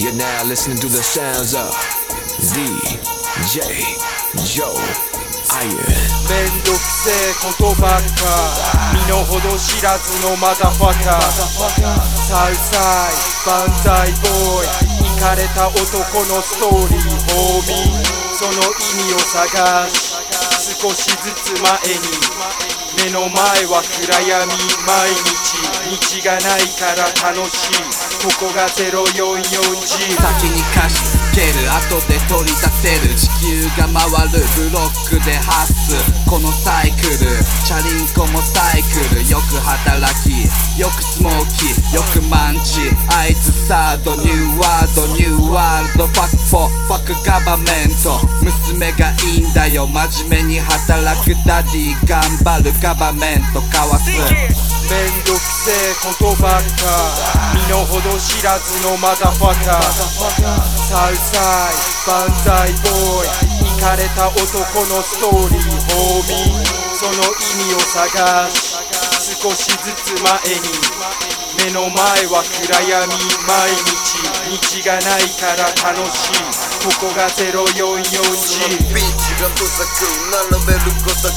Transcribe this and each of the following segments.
You're now listening to the sounds of DJ Joe Iron. めんどくせえことばっか。身の程知らずのマザファカサウサイ万歳ボーイ。イかれた男のストーリーホーミー。その意味を探し少しずつ前に。目の前は暗闇毎日道がないから楽しい。ここが 044G 先に貸し付ける後で取り立てる地球が回るブロックで発す。このサイクルチャリンコもサイクルよく働きよくスモーキーよくマンチ。あいつサードニューワードニューワールド。ファックフォァックガバメント。娘がいいんだよ。真面目に働くダディ頑張るガバメント。かわす。めんどくせえことばっか。身の程知らずのマザファカサウサイ万歳ボーイ。イかれた男のストーリーホーミー。その意味を探し少しずつ前に。目の前は暗闇。毎日。道がないから楽しい。ここが 044G ビーチが小作並べる小作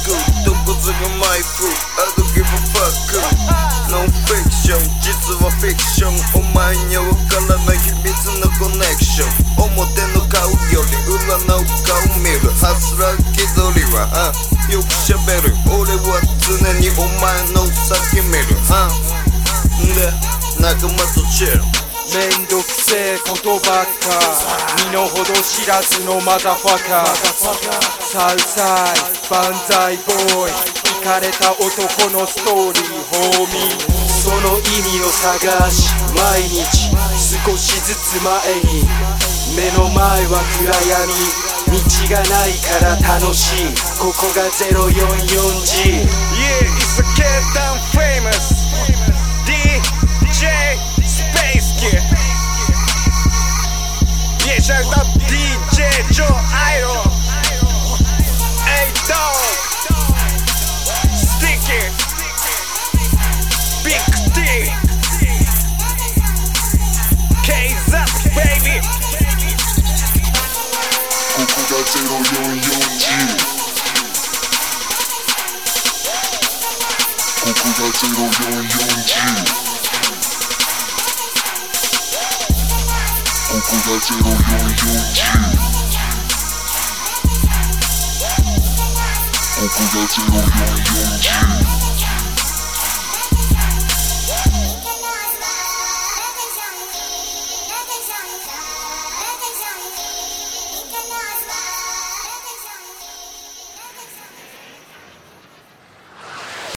どこずがマイフ I don't give a fuck ノンフィク。ション実はフィクション。お前にはわからない。見るハスラー気取りはあよく喋る。俺は常にお前の先見る。はで仲間とチェルめんどくせえことばっか。身の程知らずのマザファカ。サウサイ万歳ボーイ。イかれた男のストーリーホーミー。その意味を探し毎日少しずつ前に。目の前は暗闇道がないから楽しいここが 044G Yeah, it's a cat down famous DJ Space Kid Yeah, shout out DJ Joe ここが 044G ここが 044G